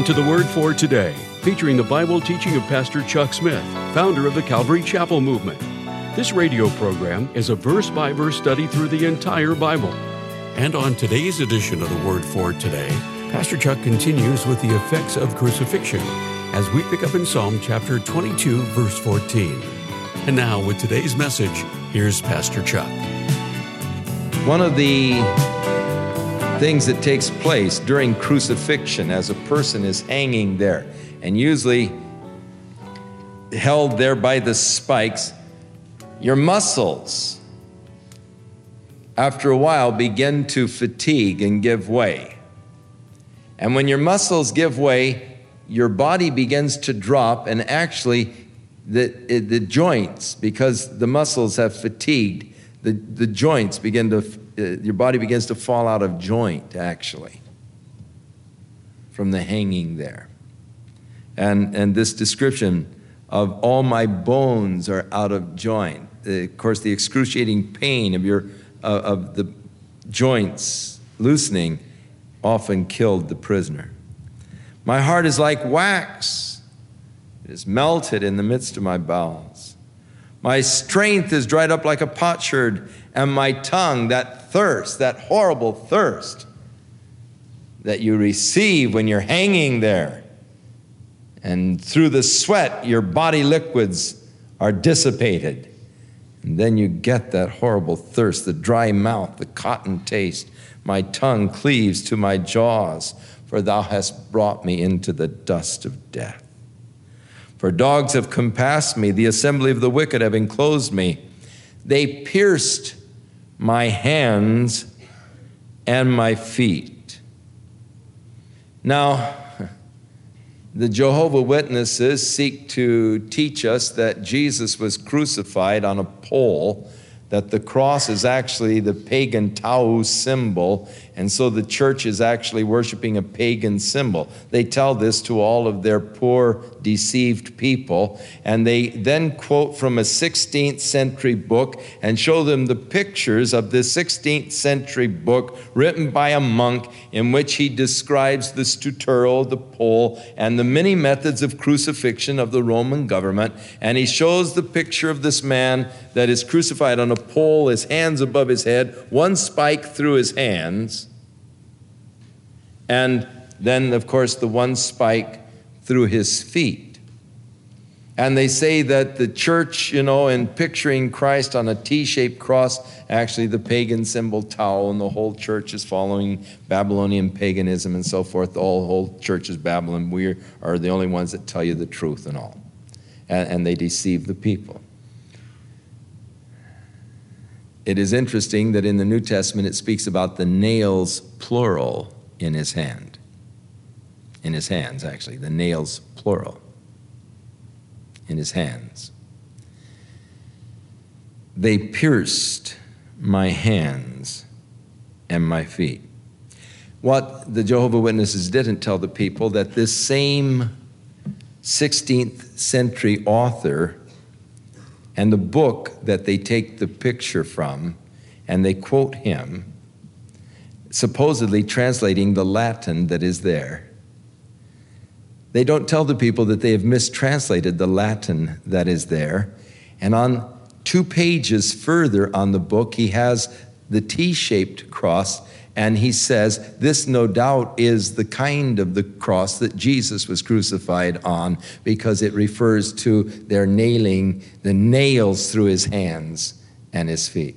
Welcome to the Word for Today, featuring the Bible teaching of Pastor Chuck Smith, founder of the Calvary Chapel Movement. This radio program is a verse by verse study through the entire Bible. And on today's edition of the Word for Today, Pastor Chuck continues with the effects of crucifixion as we pick up in Psalm chapter 22, verse 14. And now, with today's message, here's Pastor Chuck. One of the things that takes place during crucifixion as a person is hanging there and usually held there by the spikes, your muscles, after a while, begin to fatigue and give way. And when your muscles give way, your body begins to drop, and actually, the, the joints, because the muscles have fatigued, the, the joints begin to, your body begins to fall out of joint, actually, from the hanging there. And, and this description of all my bones are out of joint. Uh, of course, the excruciating pain of, your, uh, of the joints loosening often killed the prisoner. My heart is like wax, it is melted in the midst of my bowels. My strength is dried up like a potsherd, and my tongue, that thirst, that horrible thirst that you receive when you're hanging there, and through the sweat, your body liquids are dissipated. And then you get that horrible thirst, the dry mouth, the cotton taste. My tongue cleaves to my jaws, for thou hast brought me into the dust of death. For dogs have compassed me, the assembly of the wicked have enclosed me. They pierced my hands and my feet. Now, the Jehovah Witnesses seek to teach us that Jesus was crucified on a pole that the cross is actually the pagan Taus symbol, and so the church is actually worshiping a pagan symbol. They tell this to all of their poor, deceived people, and they then quote from a 16th century book and show them the pictures of this 16th century book written by a monk in which he describes the stuturo, the pole, and the many methods of crucifixion of the Roman government. And he shows the picture of this man that is crucified on a pole, his hands above his head, one spike through his hands, and then, of course, the one spike through his feet. And they say that the church, you know, in picturing Christ on a T shaped cross, actually the pagan symbol Tau, and the whole church is following Babylonian paganism and so forth. The whole, church is Babylon. We are the only ones that tell you the truth and all. And, and they deceive the people. It is interesting that in the New Testament it speaks about the nails, plural, in his hand. In his hands, actually, the nails, plural, in his hands. They pierced my hands and my feet. What the Jehovah Witnesses didn't tell the people that this same 16th century author and the book that they take the picture from and they quote him, supposedly translating the Latin that is there. They don't tell the people that they have mistranslated the Latin that is there. And on two pages further on the book, he has the T shaped cross and he says, This no doubt is the kind of the cross that Jesus was crucified on because it refers to their nailing the nails through his hands and his feet.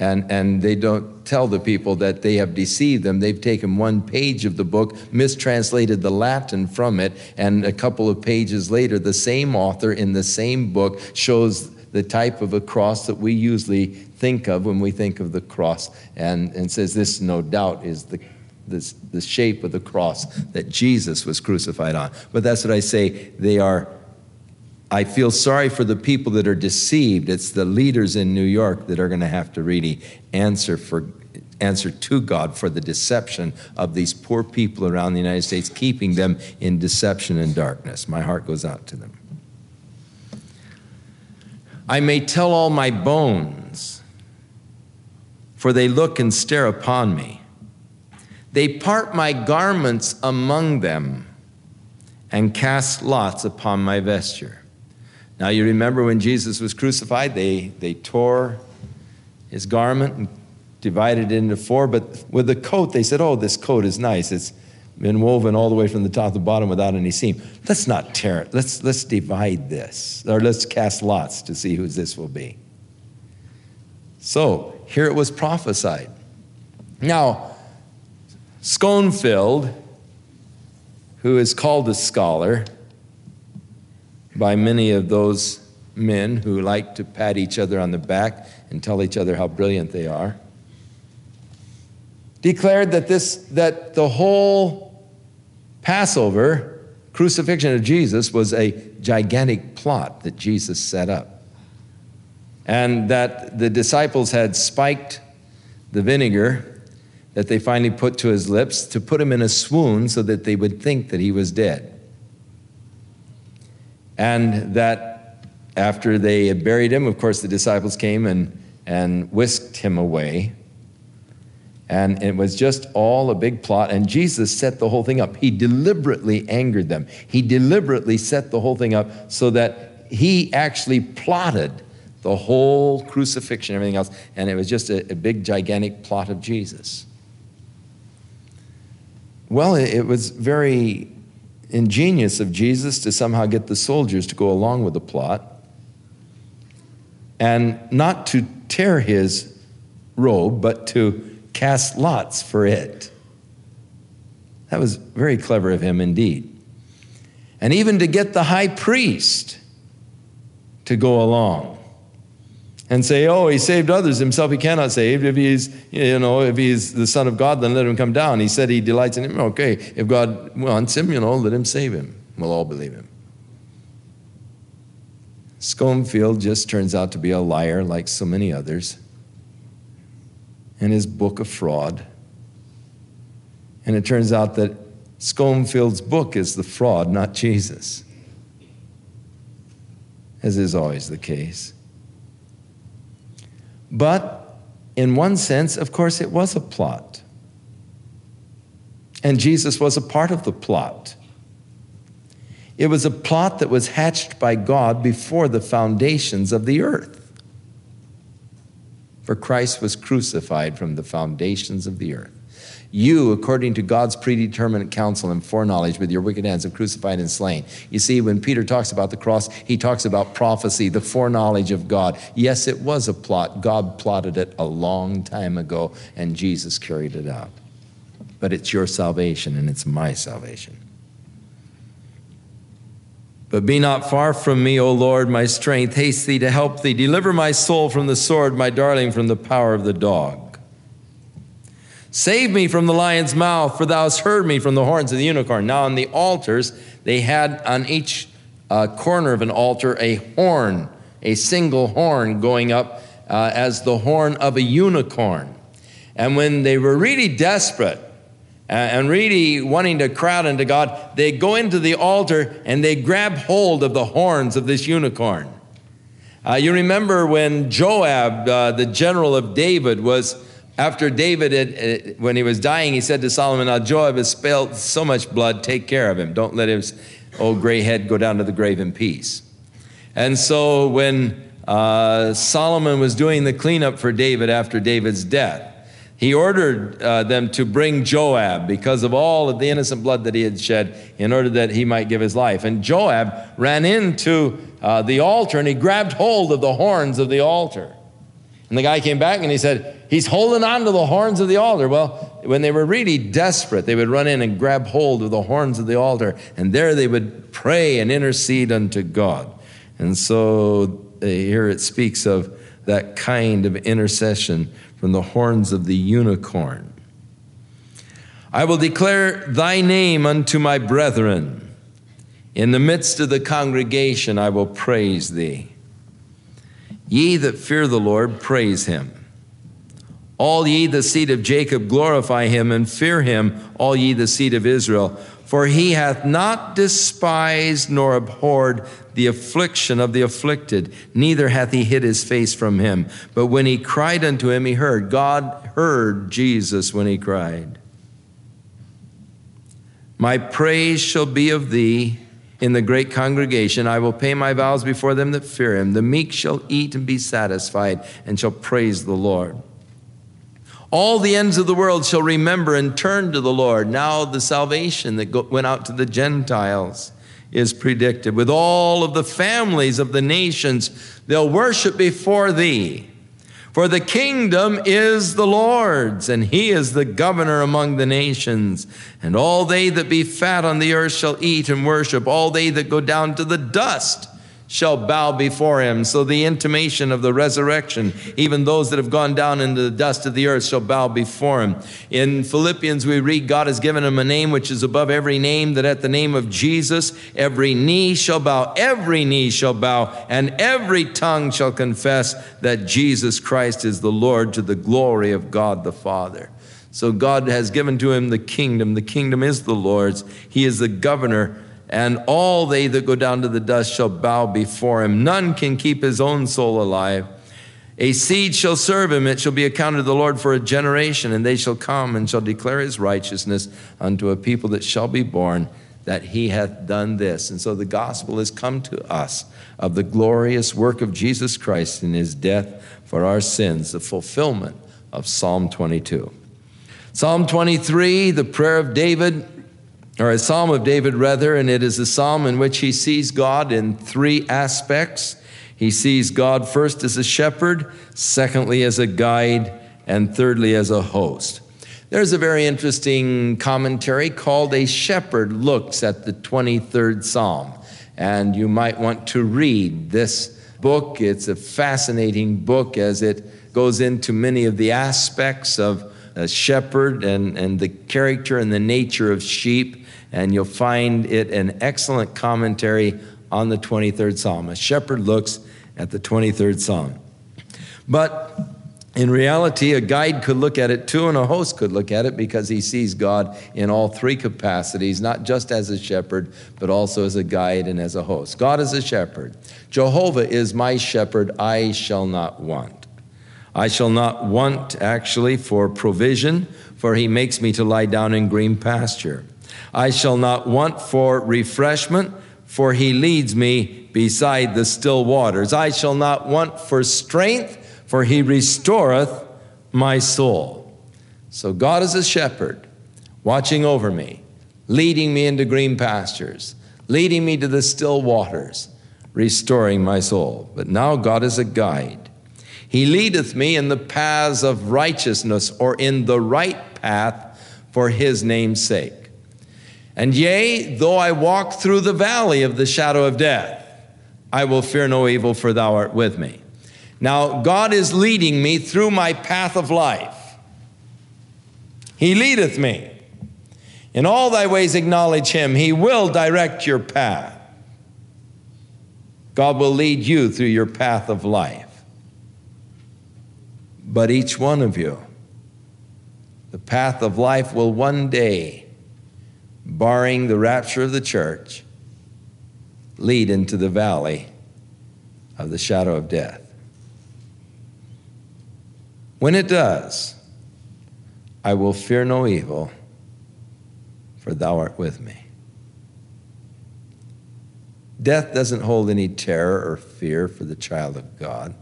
And, and they don't tell the people that they have deceived them. They've taken one page of the book, mistranslated the Latin from it, and a couple of pages later, the same author in the same book shows the type of a cross that we usually think of when we think of the cross, and, and says this, no doubt, is the, this, the shape of the cross that Jesus was crucified on. But that's what I say, they are. I feel sorry for the people that are deceived. It's the leaders in New York that are going to have to really answer for answer to God for the deception of these poor people around the United States, keeping them in deception and darkness. My heart goes out to them. I may tell all my bones, for they look and stare upon me. They part my garments among them and cast lots upon my vesture. Now, you remember when Jesus was crucified, they, they tore his garment and divided it into four, but with the coat, they said, Oh, this coat is nice. It's been woven all the way from the top to the bottom without any seam. Let's not tear it. Let's, let's divide this, or let's cast lots to see whose this will be. So, here it was prophesied. Now, Schonfield, who is called a scholar by many of those men who like to pat each other on the back and tell each other how brilliant they are, declared that this that the whole Passover crucifixion of Jesus was a gigantic plot that Jesus set up. And that the disciples had spiked the vinegar that they finally put to his lips to put him in a swoon so that they would think that he was dead. And that after they had buried him, of course, the disciples came and, and whisked him away. And it was just all a big plot. And Jesus set the whole thing up. He deliberately angered them. He deliberately set the whole thing up so that he actually plotted the whole crucifixion, and everything else. And it was just a, a big, gigantic plot of Jesus. Well, it was very ingenious of Jesus to somehow get the soldiers to go along with the plot and not to tear his robe, but to cast lots for it. That was very clever of him indeed. And even to get the high priest to go along and say, oh, he saved others, himself he cannot save. If he's, you know, if he's the Son of God, then let him come down. He said he delights in him. Okay, if God wants him, you know, let him save him. We'll all believe him. Schonfield just turns out to be a liar like so many others. And his book a fraud. And it turns out that Schonfield's book is the fraud, not Jesus, as is always the case. But in one sense, of course, it was a plot. And Jesus was a part of the plot. It was a plot that was hatched by God before the foundations of the earth. For Christ was crucified from the foundations of the earth. You, according to God's predetermined counsel and foreknowledge, with your wicked hands have crucified and slain. You see, when Peter talks about the cross, he talks about prophecy, the foreknowledge of God. Yes, it was a plot. God plotted it a long time ago, and Jesus carried it out. But it's your salvation, and it's my salvation. But be not far from me, O Lord, my strength. Haste thee to help thee. Deliver my soul from the sword, my darling from the power of the dog. Save me from the lion's mouth, for thou hast heard me from the horns of the unicorn. Now, on the altars, they had on each uh, corner of an altar a horn, a single horn going up uh, as the horn of a unicorn. And when they were really desperate uh, and really wanting to crowd into God, they go into the altar and they grab hold of the horns of this unicorn. Uh, you remember when Joab, uh, the general of David, was after David, had, uh, when he was dying, he said to Solomon, Now Joab has spilled so much blood, take care of him. Don't let his old gray head go down to the grave in peace. And so when uh, Solomon was doing the cleanup for David after David's death, he ordered uh, them to bring Joab because of all of the innocent blood that he had shed in order that he might give his life. And Joab ran into uh, the altar and he grabbed hold of the horns of the altar. And the guy came back and he said, He's holding on to the horns of the altar. Well, when they were really desperate, they would run in and grab hold of the horns of the altar, and there they would pray and intercede unto God. And so uh, here it speaks of that kind of intercession from the horns of the unicorn. I will declare thy name unto my brethren. In the midst of the congregation, I will praise thee. Ye that fear the Lord, praise him. All ye the seed of Jacob, glorify him, and fear him, all ye the seed of Israel. For he hath not despised nor abhorred the affliction of the afflicted, neither hath he hid his face from him. But when he cried unto him, he heard. God heard Jesus when he cried. My praise shall be of thee in the great congregation. I will pay my vows before them that fear him. The meek shall eat and be satisfied, and shall praise the Lord. All the ends of the world shall remember and turn to the Lord. Now the salvation that went out to the Gentiles is predicted. With all of the families of the nations, they'll worship before thee. For the kingdom is the Lord's, and he is the governor among the nations. And all they that be fat on the earth shall eat and worship. All they that go down to the dust shall bow before him. So the intimation of the resurrection, even those that have gone down into the dust of the earth shall bow before him. In Philippians, we read, God has given him a name which is above every name, that at the name of Jesus, every knee shall bow, every knee shall bow, and every tongue shall confess that Jesus Christ is the Lord to the glory of God the Father. So God has given to him the kingdom. The kingdom is the Lord's. He is the governor and all they that go down to the dust shall bow before him. None can keep his own soul alive. A seed shall serve him, it shall be accounted to the Lord for a generation, and they shall come and shall declare his righteousness unto a people that shall be born, that he hath done this. And so the gospel has come to us of the glorious work of Jesus Christ in his death for our sins, the fulfillment of Psalm 22. Psalm 23, the prayer of David, or a psalm of David, rather, and it is a psalm in which he sees God in three aspects. He sees God first as a shepherd, secondly as a guide, and thirdly as a host. There's a very interesting commentary called A Shepherd Looks at the 23rd Psalm. And you might want to read this book. It's a fascinating book as it goes into many of the aspects of a shepherd and, and the character and the nature of sheep and you'll find it an excellent commentary on the 23rd Psalm. A shepherd looks at the 23rd Psalm. But in reality, a guide could look at it too, and a host could look at it because he sees God in all three capacities, not just as a shepherd, but also as a guide and as a host. God is a shepherd. Jehovah is my shepherd, I shall not want. I shall not want actually for provision, for he makes me to lie down in green pasture. I shall not want for refreshment, for he leads me beside the still waters. I shall not want for strength, for he restoreth my soul. So God is a shepherd, watching over me, leading me into green pastures, leading me to the still waters, restoring my soul. But now God is a guide. He leadeth me in the paths of righteousness or in the right path for his name's sake. And yea, though I walk through the valley of the shadow of death, I will fear no evil, for thou art with me. Now, God is leading me through my path of life. He leadeth me. In all thy ways acknowledge him, he will direct your path. God will lead you through your path of life. But each one of you, the path of life will one day barring the rapture of the church, lead into the valley of the shadow of death. When it does, I will fear no evil, for thou art with me. Death doesn't hold any terror or fear for the child of God.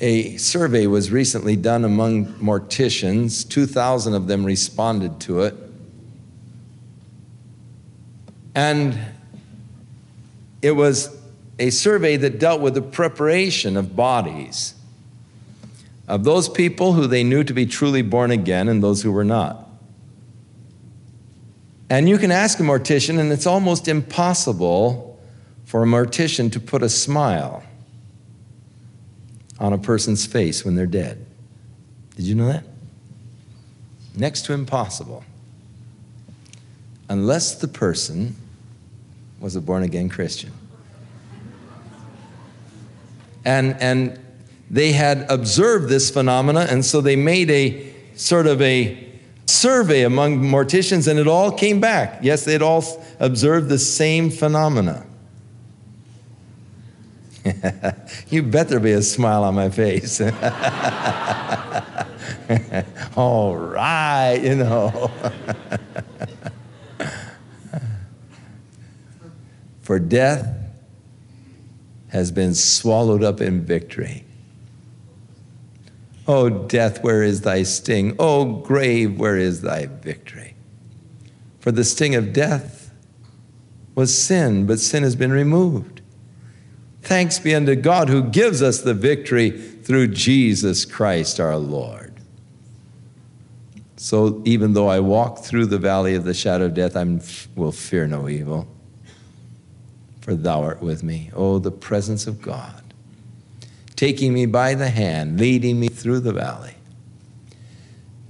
A survey was recently done among morticians. 2,000 of them responded to it. And it was a survey that dealt with the preparation of bodies of those people who they knew to be truly born again and those who were not. And you can ask a mortician, and it's almost impossible for a mortician to put a smile on a person's face when they're dead. Did you know that? Next to impossible. Unless the person was a born again Christian. And, and they had observed this phenomena, and so they made a sort of a survey among morticians, and it all came back. Yes, they'd all observed the same phenomena. you bet there'll be a smile on my face. All right, you know. For death has been swallowed up in victory. Oh, death, where is thy sting? Oh, grave, where is thy victory? For the sting of death was sin, but sin has been removed. Thanks be unto God who gives us the victory through Jesus Christ our Lord. So even though I walk through the valley of the shadow of death, I will fear no evil, for thou art with me. Oh, the presence of God taking me by the hand, leading me through the valley.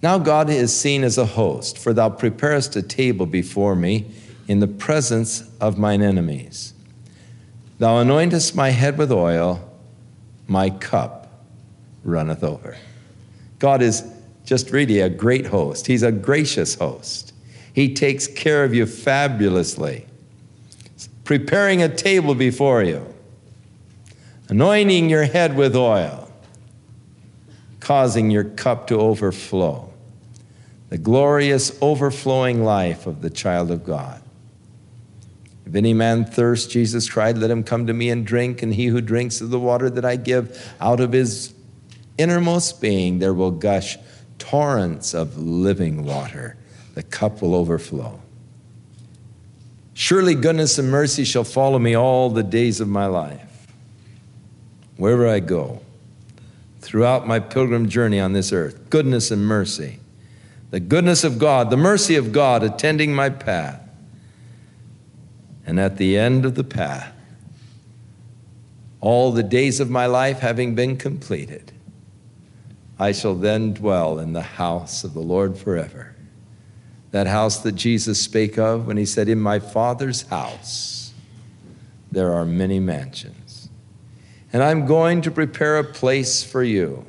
Now God is seen as a host, for thou preparest a table before me in the presence of mine enemies. Thou anointest my head with oil, my cup runneth over. God is just really a great host. He's a gracious host. He takes care of you fabulously, preparing a table before you anointing your head with oil, causing your cup to overflow. The glorious overflowing life of the child of God. If any man thirst, Jesus cried, let him come to me and drink, and he who drinks of the water that I give out of his innermost being, there will gush torrents of living water. The cup will overflow. Surely goodness and mercy shall follow me all the days of my life wherever I go, throughout my pilgrim journey on this earth, goodness and mercy, the goodness of God, the mercy of God attending my path. And at the end of the path, all the days of my life having been completed, I shall then dwell in the house of the Lord forever. That house that Jesus spake of when he said, In my Father's house there are many mansions and I'm going to prepare a place for you.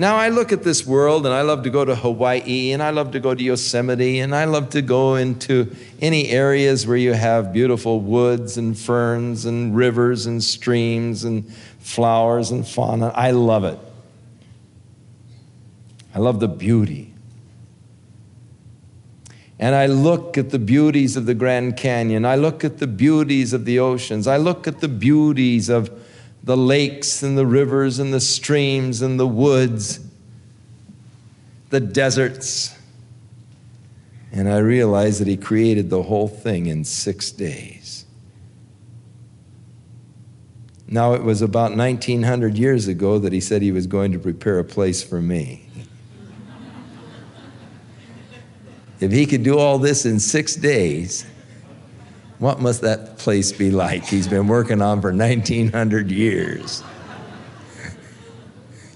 Now, I look at this world and I love to go to Hawaii and I love to go to Yosemite and I love to go into any areas where you have beautiful woods and ferns and rivers and streams and flowers and fauna. I love it. I love the beauty and I look at the beauties of the Grand Canyon. I look at the beauties of the oceans. I look at the beauties of the lakes and the rivers and the streams and the woods, the deserts. And I realized that He created the whole thing in six days. Now, it was about 1900 years ago that He said He was going to prepare a place for me. If he could do all this in six days, what must that place be like? He's been working on for 1900 years.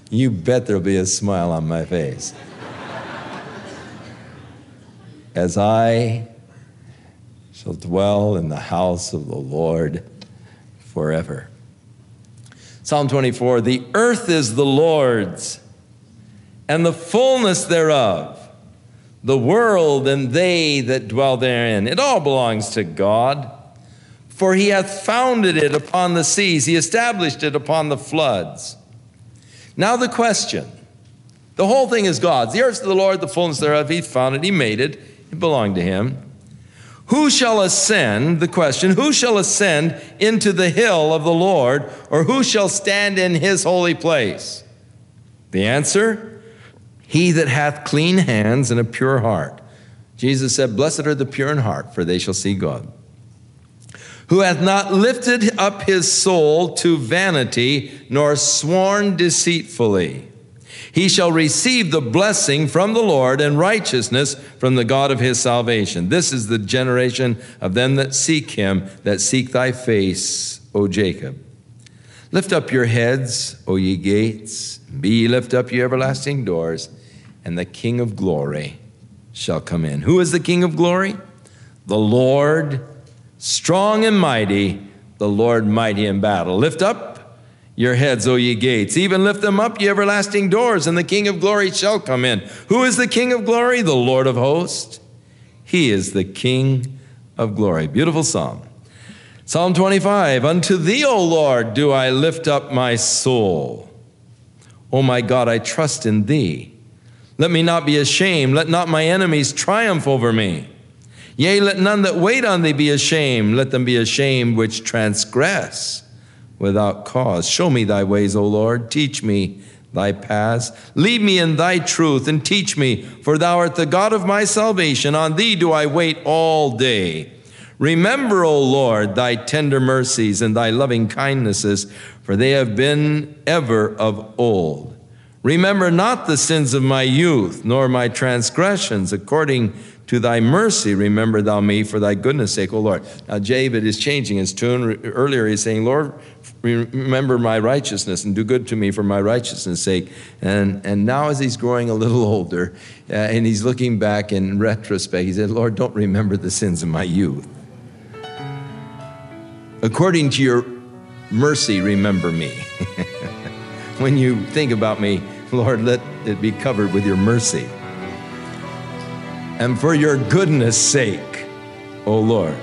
you bet there'll be a smile on my face. As I shall dwell in the house of the Lord forever. Psalm 24 The earth is the Lord's, and the fullness thereof the world and they that dwell therein. It all belongs to God. For he hath founded it upon the seas, he established it upon the floods. Now, the question the whole thing is God's. The earth is the Lord, the fullness thereof. He founded, he made it, it belonged to him. Who shall ascend, the question, who shall ascend into the hill of the Lord, or who shall stand in his holy place? The answer, he that hath clean hands and a pure heart. Jesus said, Blessed are the pure in heart, for they shall see God. Who hath not lifted up his soul to vanity, nor sworn deceitfully. He shall receive the blessing from the Lord and righteousness from the God of his salvation. This is the generation of them that seek him, that seek thy face, O Jacob. Lift up your heads, O ye gates, be ye lift up, ye everlasting doors and the King of glory shall come in. Who is the King of glory? The Lord, strong and mighty, the Lord mighty in battle. Lift up your heads, O ye gates, even lift them up, ye everlasting doors, and the King of glory shall come in. Who is the King of glory? The Lord of hosts. He is the King of glory. Beautiful psalm. Psalm 25 Unto thee, O Lord, do I lift up my soul. O my God, I trust in thee. Let me not be ashamed. Let not my enemies triumph over me. Yea, let none that wait on thee be ashamed. Let them be ashamed which transgress without cause. Show me thy ways, O Lord. Teach me thy paths. Lead me in thy truth and teach me, for thou art the God of my salvation. On thee do I wait all day. Remember, O Lord, thy tender mercies and thy loving kindnesses, for they have been ever of old. Remember not the sins of my youth, nor my transgressions, according to thy mercy, remember thou me for thy goodness' sake, O Lord. Now, David is changing his tune. Earlier, he's saying, Lord, remember my righteousness and do good to me for my righteousness' sake. And, and now, as he's growing a little older uh, and he's looking back in retrospect, he said, Lord, don't remember the sins of my youth. According to your mercy, remember me. when you think about me, Lord, let it be covered with your mercy and for your goodness sake, O Lord.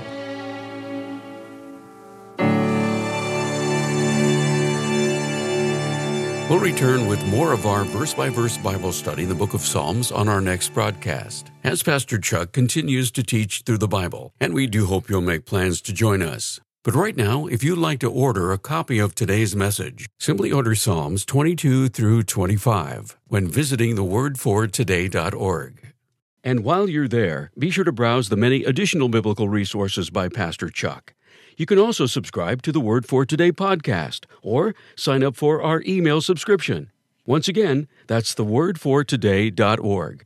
We'll return with more of our verse by verse Bible study the book of Psalms on our next broadcast as Pastor Chuck continues to teach through the Bible, and we do hope you'll make plans to join us. But right now, if you'd like to order a copy of today's message, simply order Psalms 22 through 25 when visiting thewordfortoday.org. And while you're there, be sure to browse the many additional biblical resources by Pastor Chuck. You can also subscribe to the Word for Today podcast or sign up for our email subscription. Once again, that's thewordfortoday.org.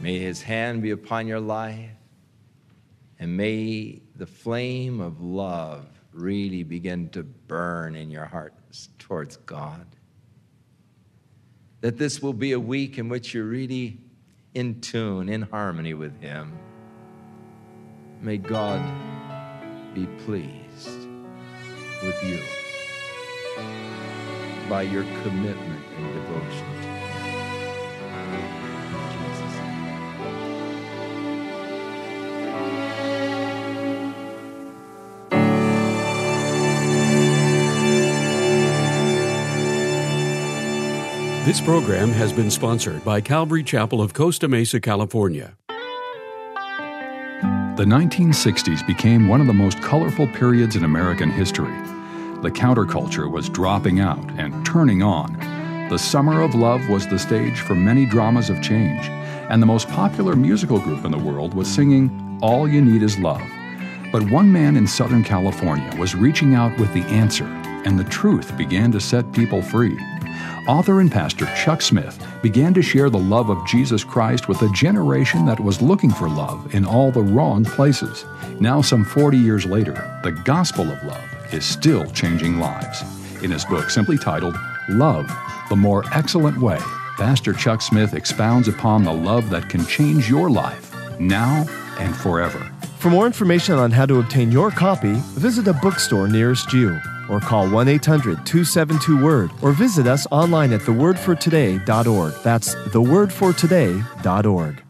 May his hand be upon your life. And may the flame of love really begin to burn in your hearts towards God. That this will be a week in which you're really in tune, in harmony with him. May God be pleased with you by your commitment and devotion This program has been sponsored by Calvary Chapel of Costa Mesa, California. The 1960s became one of the most colorful periods in American history. The counterculture was dropping out and turning on. The Summer of Love was the stage for many dramas of change, and the most popular musical group in the world was singing All You Need Is Love. But one man in Southern California was reaching out with the answer, and the truth began to set people free. Author and pastor Chuck Smith began to share the love of Jesus Christ with a generation that was looking for love in all the wrong places. Now, some 40 years later, the gospel of love is still changing lives. In his book, simply titled Love, the More Excellent Way, Pastor Chuck Smith expounds upon the love that can change your life now and forever. For more information on how to obtain your copy, visit a bookstore nearest you or call 1 800 272 Word or visit us online at thewordfortoday.org. That's thewordfortoday.org.